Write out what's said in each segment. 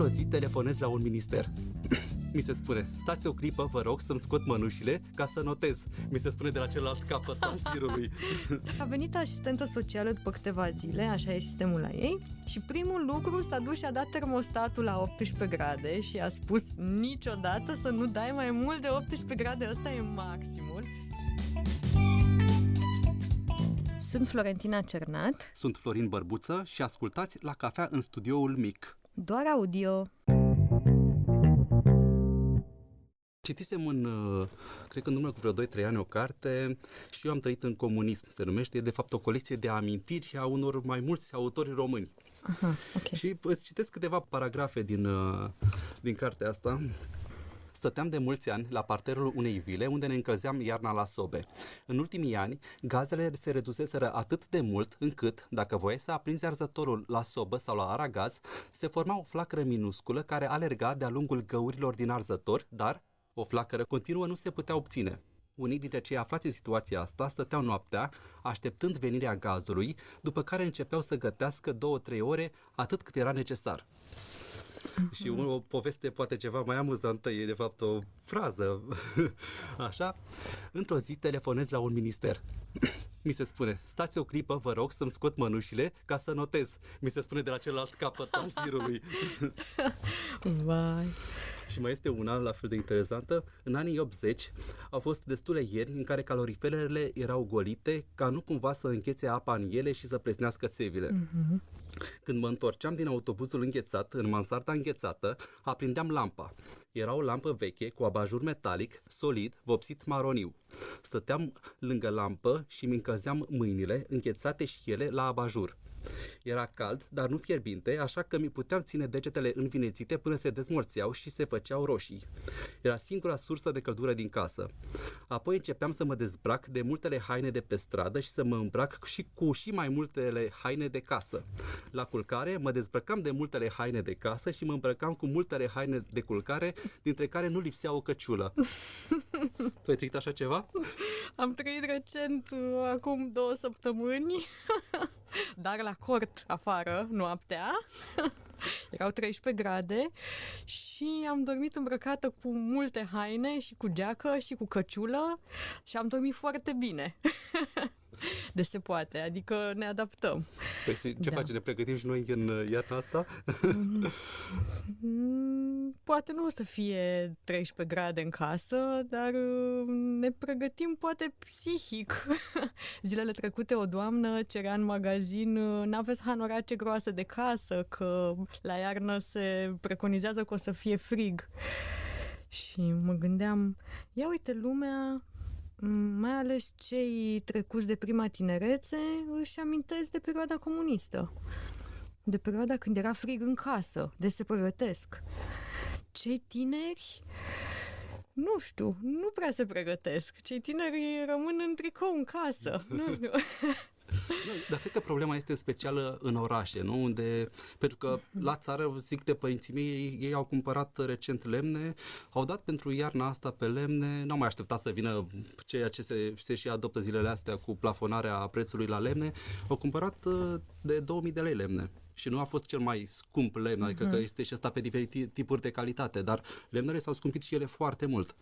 Într-o zi telefonez la un minister. Mi se spune, stați o clipă, vă rog să-mi scot mănușile ca să notez. Mi se spune de la celălalt capăt al firului. A venit asistentă socială după câteva zile, așa e sistemul la ei, și primul lucru s-a dus și a dat termostatul la 18 grade și a spus niciodată să nu dai mai mult de 18 grade, ăsta e maximul. Sunt Florentina Cernat, Sunt Florin Bărbuță și ascultați la cafea în studioul mic. Doar audio. Citisem în, uh, cred că în urmă cu vreo 2-3 ani, o carte și eu am trăit în comunism, se numește, e de fapt o colecție de amintiri a unor mai mulți autori români. Aha, ok. Și îți citesc câteva paragrafe din, uh, din cartea asta. Stăteam de mulți ani la parterul unei vile unde ne încălzeam iarna la sobe. În ultimii ani, gazele se reduseseră atât de mult încât, dacă voiai să aprinzi arzătorul la sobă sau la aragaz, se forma o flacără minusculă care alerga de-a lungul găurilor din arzător, dar o flacără continuă nu se putea obține. Unii dintre cei aflați în situația asta stăteau noaptea, așteptând venirea gazului, după care începeau să gătească două-trei ore, atât cât era necesar. Și o, o poveste poate ceva mai amuzantă, e de fapt o frază. Așa, într-o zi telefonez la un minister. Mi se spune, stați o clipă, vă rog să-mi scot mănușile ca să notez. Mi se spune de la celălalt capăt al firului. Vai. Și mai este una la fel de interesantă. În anii 80 au fost destule ieri în care caloriferele erau golite ca nu cumva să închețe apa în ele și să presnească țevile. Mhm. Când mă întorceam din autobuzul înghețat, în mansarda înghețată, aprindeam lampa. Era o lampă veche cu abajur metalic, solid, vopsit maroniu. Stăteam lângă lampă și mi încălzeam mâinile, înghețate și ele la abajur. Era cald, dar nu fierbinte, așa că mi puteam ține degetele învinețite până se dezmorțeau și se făceau roșii. Era singura sursă de căldură din casă. Apoi începeam să mă dezbrac de multele haine de pe stradă și să mă îmbrac și cu și mai multele haine de casă. La culcare mă dezbrăcam de multele haine de casă și mă îmbrăcam cu multele haine de culcare, dintre care nu lipsea o căciulă. tu ai trăit așa ceva? Am trăit recent, uh, acum două săptămâni, dar la cort afară, noaptea. Erau 13 grade și am dormit îmbrăcată cu multe haine și cu geacă și cu căciulă și am dormit foarte bine. De se poate, adică ne adaptăm. Păi ce Da. facem? Ne pregătim și noi în uh, iarna asta? Mm, Poate nu o să fie 13 grade în casă, dar uh, ne pregătim poate psihic. Zilele trecute o doamnă cerea în magazin uh, n-aveți hanorace groase de casă, că la iarnă se preconizează că o să fie frig. Și mă gândeam, ia uite, lumea m, mai ales cei trecuți de prima tinerețe își amintesc de perioada comunistă de perioada când era frig în casă, de se pregătesc. Cei tineri, nu știu, nu prea se pregătesc. Cei tineri rămân în tricou în casă. Nu știu. Nu, dar cred că problema este specială în orașe, nu? Unde, pentru că la țară, zic de părinții mei, ei, ei au cumpărat recent lemne, au dat pentru iarna asta pe lemne, n-au mai așteptat să vină ceea ce se, se și adoptă zilele astea cu plafonarea prețului la lemne, au cumpărat uh, de 2000 de lei lemne. Și nu a fost cel mai scump lemn, adică că este și asta pe diferite tipuri de calitate, dar lemnele s-au scumpit și ele foarte mult.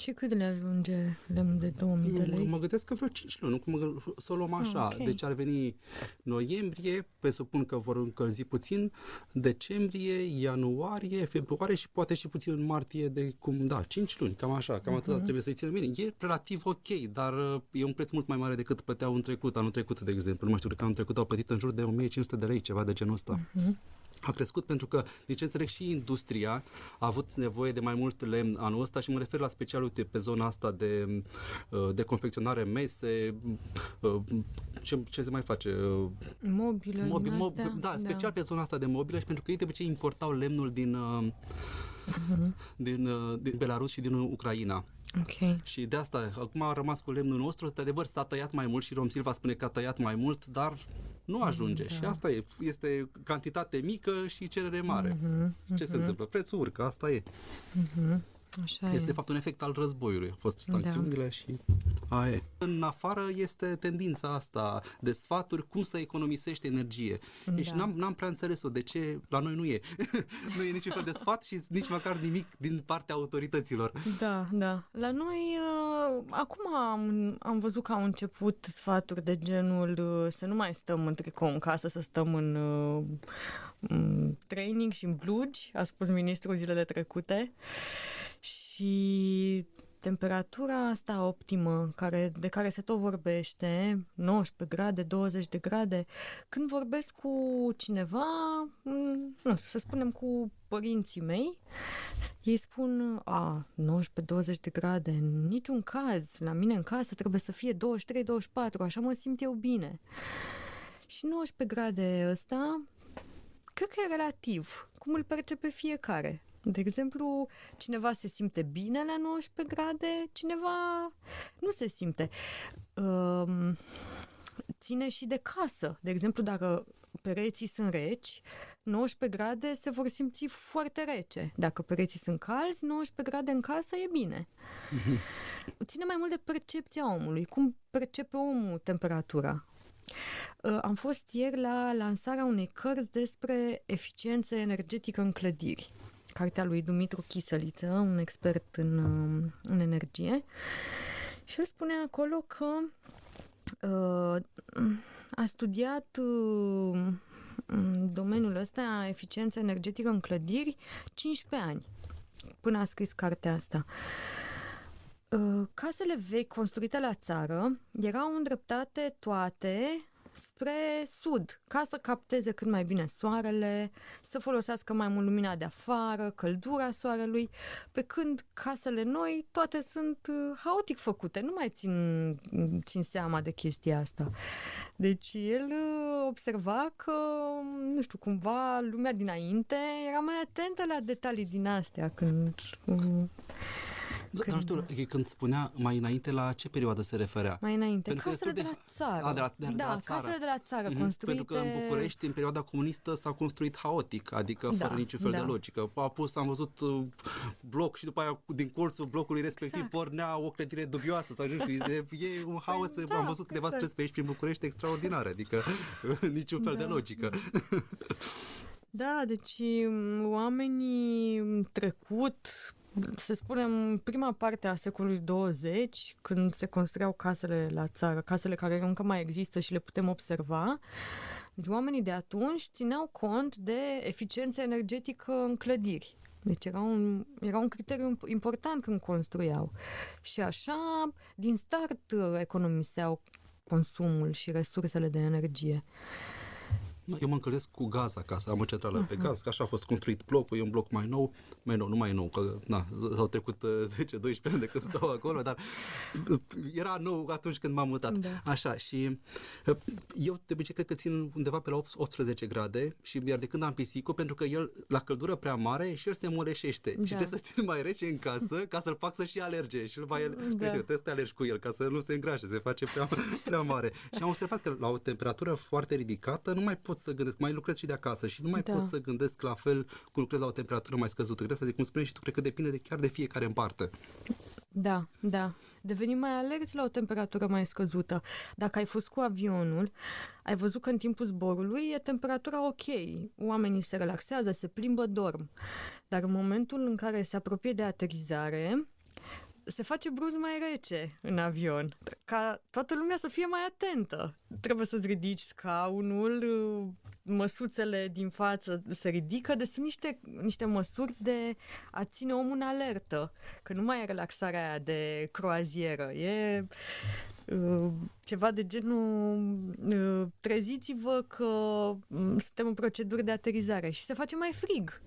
Și cât le ajunge lemn de 2000 de lei? Mă gândesc că vreo 5 luni, nu cum mă- să o luăm așa. Ah, ok. Deci ar veni noiembrie, presupun că vor încălzi puțin, decembrie, ianuarie, februarie și poate și puțin în martie de cum, da, 5 luni, cam așa, cam atât Mhm. trebuie să-i ținem bine. E relativ ok, dar uh, e un preț mult mai mare decât plăteau în trecut, anul trecut, de exemplu. Nu mai știu, cred că anul trecut au plătit în jur de 1500 de lei, ceva de genul ăsta. Mhm. A crescut pentru că, din ce înțeleg, și industria a avut nevoie de mai mult lemn anul ăsta și mă refer la special, uite, pe zona asta de, uh, de confecționare mese, uh, ce, ce se mai face? Uh, Mobile Mobil, din mob, astea? da, special pe zona asta de mobile și pentru că ei de obicei importau lemnul din, uh, Mhm. din, uh, din Belarus și din Ucraina. Ok. Și de asta, acum a rămas cu lemnul nostru, de adevăr s-a tăiat mai mult și Rom Silva spune că a tăiat mai mult, dar nu ajunge. da. Și asta e, este cantitate mică și cerere mare. Mhm, Ce se mhm, întâmplă? Prețul urcă, asta e. mhm. Așa este e. de fapt un efect al războiului. Au fost Da. sancțiunile și aia e. În afară este tendința asta de sfaturi cum să economisești energie. Deci Da. n-am, n-am prea înțeles-o de ce la noi nu e. nu e niciun fel de sfat și nici măcar nimic din partea autorităților. Da, da. La noi, uh, acum am, am văzut că au început sfaturi de genul uh, să nu mai stăm în tricou în casă, să stăm în, uh, în training și în blugi, a spus ministrul zilele trecute. Și temperatura asta optimă, care, de care se tot vorbește, 19 grade, 20 de grade, când vorbesc cu cineva, m, nu știu, să spunem cu părinții mei, ei spun, a, 19-20 de grade, în niciun caz, la mine în casă trebuie să fie 23-24, așa mă simt eu bine. Și 19 grade ăsta, cred că e relativ, cum îl percepe fiecare. De exemplu, cineva se simte bine la 19 grade, cineva nu se simte. Um, ține și de casă. De exemplu, dacă pereții sunt reci, 19 grade se vor simți foarte rece. Dacă pereții sunt calzi, 19 grade în casă e bine. Ține mai mult de percepția omului, cum percepe omul temperatura. Uh, Am fost ieri la lansarea unei cărți despre eficiență energetică în clădiri. Cartea lui Dumitru Chisăliță, un expert în, uh, în energie. Și el spunea acolo că uh, a studiat uh, în domeniul ăsta eficiență energetică în clădiri 15 ani până a scris cartea asta. Uh, Casele vechi construite la țară erau îndreptate toate spre sud, ca să capteze cât mai bine soarele, să folosească mai mult lumina de afară, căldura soarelui, pe când casele noi toate sunt uh, haotic făcute, nu mai țin, țin seama de chestia asta. Deci el uh, observa că, nu știu, cumva lumea dinainte era mai atentă la detalii din astea când... uh, Da, dar nu știu, e când spunea mai înainte la ce perioadă se referea. Mai înainte, Pentru că casele de... destul la de- țară. A, de la- de- de da, la țară. casele de la țară, Mhm, construite... Pentru că în București, în perioada comunistă, s-a construit haotic, adică Da, fără niciun fel da. de logică. A pus, am văzut uh, bloc și după aia din colțul blocului respectiv Exact. pornea o clădire dubioasă sau nu știu, e, e un haos, da, am văzut câteva exact. străzi pe aici prin București extraordinare, adică niciun fel de Da. logică. Da, deci m, oamenii în trecut, să spunem, în prima parte a secolului 20, când se construiau casele la țară, casele care încă mai există și le putem observa, deci oamenii de atunci țineau cont de eficiență energetică în clădiri. Deci era un, era un criteriu imp- important când construiau. Și așa, din start, economiseau consumul și resursele de energie. Eu mă încălzesc cu gaz acasă, am o centrală Mhm. pe gaz, că așa a fost construit blocul, e un bloc mai nou, mai nou, nu mai nou, că na, s-au trecut uh, 10-12 ani de când stau acolo, dar uh, era nou atunci când m-am mutat. Da. Așa, și uh, eu de obicei cred că țin undeva pe la 8 18 grade, și iar de când am pisicul, pentru că el la căldură prea mare și el se moleșește Da. și trebuie să țin mai rece în casă ca să-l fac să și alerge și mai el, Da. da. trebuie să te alergi cu el ca să nu se îngrașe, se face prea, prea mare. Și am observat că la o temperatură foarte ridicată nu mai pot să gândesc, mai lucrez și de acasă și nu mai Da. pot să gândesc la fel cum lucrez la o temperatură mai scăzută. Cred că asta, cum spuneai și tu, cred că depinde de chiar de fiecare în parte. Da, da. Devenim mai alerți la o temperatură mai scăzută. Dacă ai fost cu avionul, ai văzut că în timpul zborului e temperatura ok. Oamenii se relaxează, se plimbă, dorm. Dar în momentul în care se apropie de aterizare, se face brusc mai rece în avion, ca toată lumea să fie mai atentă. Trebuie să-ți ridici scaunul, măsuțele din față se ridică, deci sunt niște, niște măsuri de a ține omul în alertă, că nu mai e relaxarea aia de croazieră, e uh, ceva de genul uh, treziți-vă că mm, suntem în procedură de aterizare și se face mai frig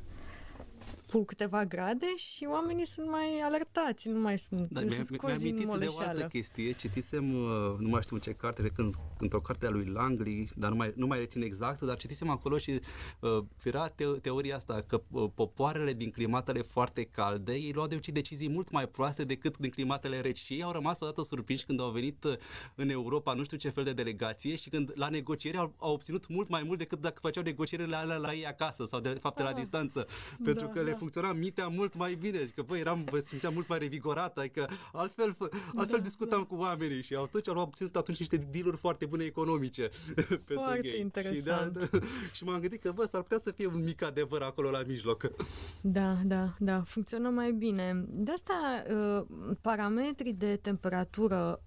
cu câteva grade și oamenii sunt mai alertați, nu mai sunt Da, sunt mi-a, mi-a scoși din amintit de o altă moleșeală. chestie. Citisem, uh, nu mai știu în ce carte, cred că în- într-o carte a lui Langley, dar nu mai, nu mai rețin exact, dar citisem acolo și uh, era te- teoria asta că uh, popoarele din climatele foarte calde, ei luau de obicei decizii mult mai proaste decât din climatele reci și ei au rămas odată surprinși când au venit uh, în Europa, nu știu ce fel de delegație și când la negociere au, au obținut mult mai mult decât dacă făceau negocierile alea la ei acasă sau de fapt de la Ah. distanță, pentru Da, că le da. Funcționa mintea mult mai bine, că băi, eram, vă simțeam mult mai revigorată, adică altfel, altfel Da, discutam da. cu oamenii și atunci am obținut atunci niște dealuri foarte bune economice pentru Foarte ei. interesant. Și, da, și m-am gândit că, bă, s-ar putea să fie un mic adevăr acolo la mijloc. Da, da, da, funcționă mai bine. De asta, uh, parametrii de temperatură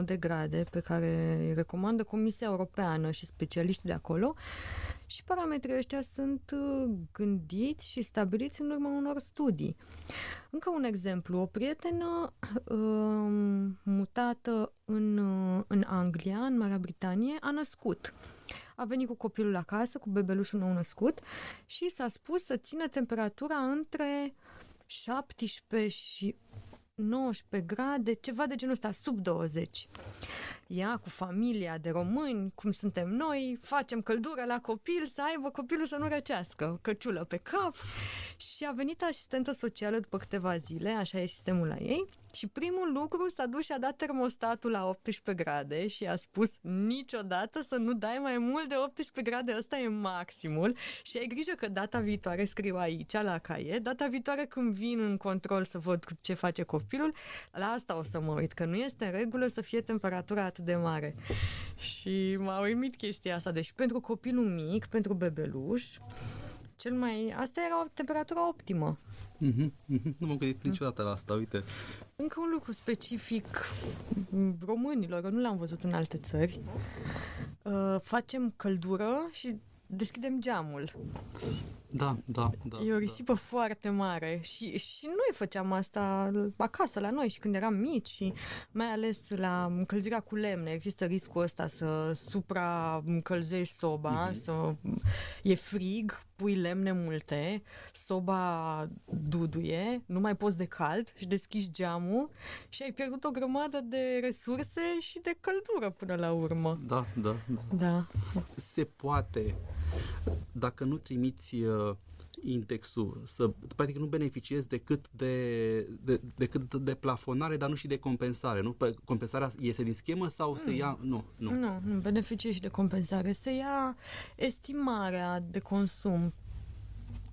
18-21 de grade pe care îi recomandă Comisia Europeană și specialiștii de acolo și parametrii ăștia sunt uh, gândiți și stabiliți în urma unor studii. Încă un exemplu, o prietenă um, mutată în, uh, în Anglia, în Marea Britanie, a născut. A venit cu copilul acasă, cu bebelușul nou născut și s-a spus să țină temperatura între 17 și 19 grade, ceva de genul ăsta, sub 20. Ea cu familia de români, cum suntem noi, facem căldură la copil, să aibă copilul să nu răcească, căciulă pe cap. Și a venit asistentă socială după câteva zile, așa e sistemul la ei, și primul lucru s-a dus și a dat termostatul la 18 grade și a spus niciodată să nu dai mai mult de 18 grade, ăsta e maximul și ai grijă că data viitoare scriu aici la caiet, data viitoare când vin în control să văd ce face copilul, la asta o să mă uit, că nu este în regulă să fie temperatura atât de mare. Și m-a uimit chestia asta, deci pentru copilul mic, pentru bebeluș, cel mai... Asta era o temperatură optimă. Mhm, mhm. Nu m-am gândit niciodată la asta, uite. Încă un lucru specific m, românilor, eu nu l-am văzut în alte țări. Uh, facem căldură și deschidem geamul. Da, da, da. e o risipă foarte mare și, și noi făceam asta acasă la noi și când eram mici și mai ales la încălzirea cu lemne există riscul ăsta să supra-încălzești soba, Mhm. să e frig, pui lemne multe, soba duduie, nu mai poți de cald și deschizi geamul și ai pierdut o grămadă de resurse și de căldură până la urmă. Da, da, da. Da. se poate, dacă nu trimiți uh, indexul, să, practic nu beneficiezi decât de, de, decât de plafonare, dar nu și de compensare, nu? Pe- Compensarea iese din schemă sau se ia... Nu, nu. Nu, nu, beneficii și de compensare. Se ia estimarea de consum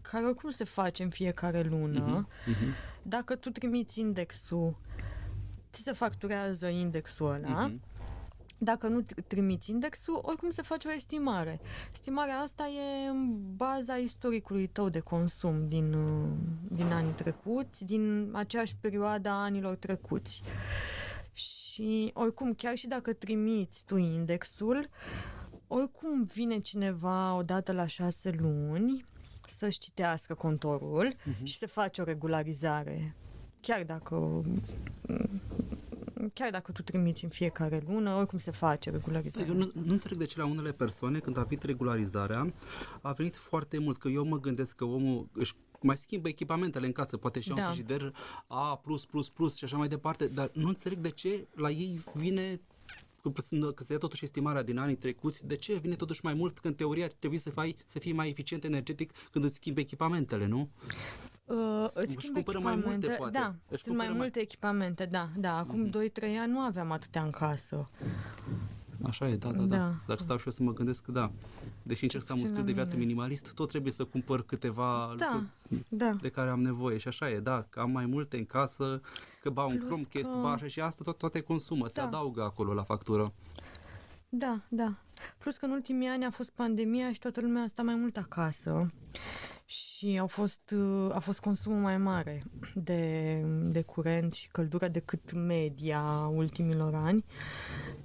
care oricum se face în fiecare lună. Mhm, Dacă tu trimiți indexul, ți se facturează indexul ăla. mhm. Dacă nu tri- trimiți indexul, oricum se face o estimare. Estimarea asta e în baza istoricului tău de consum din, uh, din anii trecuți, din aceeași perioadă a anilor trecuți. Și oricum, chiar și dacă trimiți tu indexul, oricum vine cineva odată la șase luni să-și citească contorul Mhm. și se face o regularizare. Chiar dacă chiar dacă tu trimiți în fiecare lună, oricum se face regularizarea. Eu nu, nu înțeleg de ce la unele persoane, când a venit regularizarea, a venit foarte mult, că eu mă gândesc că omul își mai schimbă echipamentele în casă, poate și da. Da. un frigider A+++ și așa mai departe, dar nu înțeleg de ce la ei vine că, că se ia totuși estimarea din anii trecuți, de ce vine totuși mai mult când teoria ar trebui să, fai, să fii mai eficient energetic când îți schimbi echipamentele, nu? Uh, îți Își schimbi cumpără mai multe, echipamente. poate. Da, Își sunt mai cumpără mai- Mhm. multe echipamente, da. Da, acum 2-3 ani nu aveam atâtea în casă. Așa e, da, da, da. Da. Dacă stau și eu să mă gândesc că da, deși încerc să am un puțin stil la de viață mine. minimalist, tot trebuie să cumpăr câteva Da, lucruri da. de care am nevoie și așa e, da, că am mai multe în casă, că ba un Plus Chromecast, că- ba așa și asta tot, toate consumă, se Da. adaugă acolo la factură. Da, da. Plus că în ultimii ani a fost pandemia și toată lumea a stat mai mult acasă și au fost, uh, a fost consumul mai mare de, de curent și căldură decât media ultimilor ani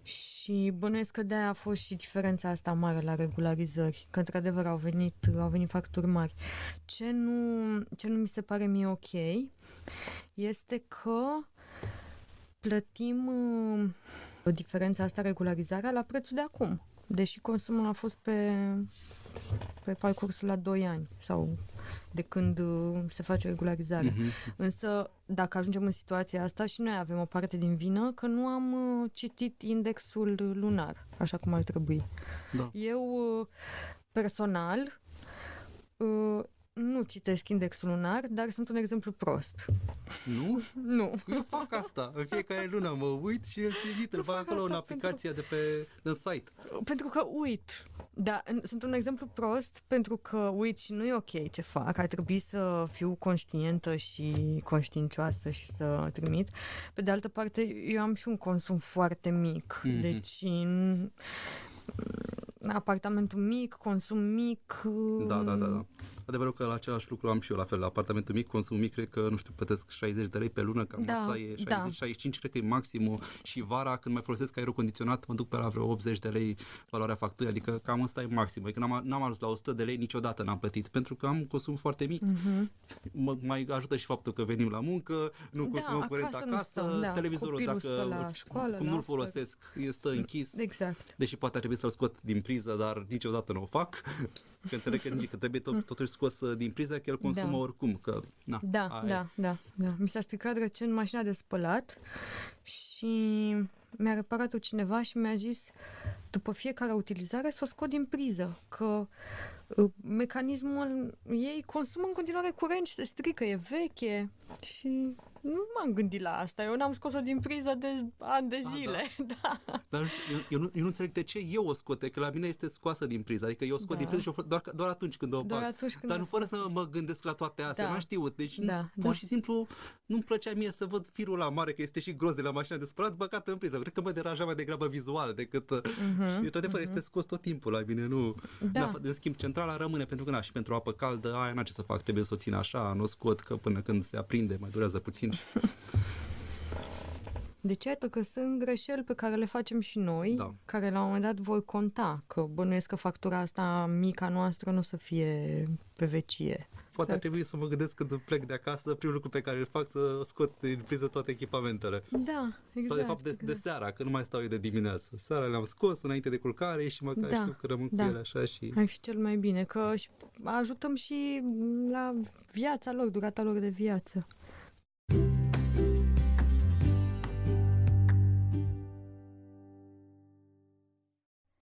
și bănuiesc că de-aia a fost și diferența asta mare la regularizări, că într-adevăr au venit, au venit facturi mari. Ce nu, ce nu mi se pare mie ok este că plătim uh, diferența asta, regularizarea, la prețul de acum. Deși consumul a fost pe, pe parcursul la 2 ani sau de când uh, se face regularizarea. Mhm. Însă, dacă ajungem în situația asta, și noi avem o parte din vină că nu am uh, citit indexul lunar, așa cum ar trebui. Da. Eu, uh, personal, uh, nu citesc indexul lunar, dar sunt un exemplu prost. Nu? Nu. Eu fac asta. În fiecare lună mă uit și îl trimit, îl Eu fac fac acolo în asta pentru- aplicația de pe în site. Pentru că uit. Da, sunt un exemplu prost pentru că, uite, și nu e ok ce fac, ar trebui să fiu conștientă și conștiincioasă și să trimit. Pe de altă parte, eu am și un consum foarte mic, mm-hmm. deci apartamentul mic, consum mic. Da, da, da, da. Adevărul că la același lucru am și eu la fel, la apartamentul mic, consum mic, cred că, nu știu, plătesc 60 de lei pe lună, cam da, asta e 60, da. 65, cred că e maximul și vara când mai folosesc aerul condiționat mă duc pe la vreo 80 de lei valoarea facturii, adică cam asta e maxim. Adică n-am, n-am ajuns la 100 de lei niciodată n-am plătit, pentru că am consum foarte mic. Uh-huh. Mă mai ajută și faptul că venim la muncă, nu da, consumăm curent acasă, acasă da, televizorul dacă la școală, cum nu-l folosesc, este închis. Exact. Deși poate ar trebui să-l scot din priză, dar niciodată nu o fac. Că înțeleg că, că trebuie tot, totuși scos uh, din priză, că el consumă da. oricum. Că, na, da, da, da, da. Mi s-a stricat recent mașina de spălat și mi-a reparat-o cineva și mi-a zis după fiecare utilizare să o scot din priză, că uh, mecanismul ei consumă în continuare curent și se strică, e veche și nu m-am gândit la asta. Eu n-am scos-o din priză de ani de zile. A, da. da. Dar eu, eu, nu, eu nu înțeleg de ce eu o scot, că la mine este scoasă din priză. Adică eu o scot da. din priză și o doar, doar atunci când o doar atunci când Dar nu fără să mă gândesc la toate astea. Da. N-am știut. Deci da, nu, pur da. și simplu nu-mi plăcea mie să văd firul la mare, că este și gros de la mașina de spălat, băgat în priză. Cred că mă deranja mai degrabă vizual decât... Uh-huh, și toate uh-huh. este scos tot timpul la mine, nu... Da. În schimb, centrala rămâne pentru că, na, și pentru apă caldă, aia n-a ce să fac, trebuie să o țin așa, nu o scot, că până când se aprinde mai durează puțin. Deci, iată că sunt greșeli pe care le facem și noi, da. care la un moment dat vor conta, că bănuiesc că factura asta mica noastră nu o să fie pe vecie. Poate ar trebui să mă gândesc când plec de acasă, primul lucru pe care îl fac să scot din priză toate echipamentele. Da, exact. Sau de fapt de, exact. de seara, că nu mai stau eu de dimineață. Seara le-am scos înainte de culcare și măcar da, știu că rămân da. cu ele așa și... Ar fi cel mai bine, că ajutăm și la viața lor, durata lor de viață. Thank you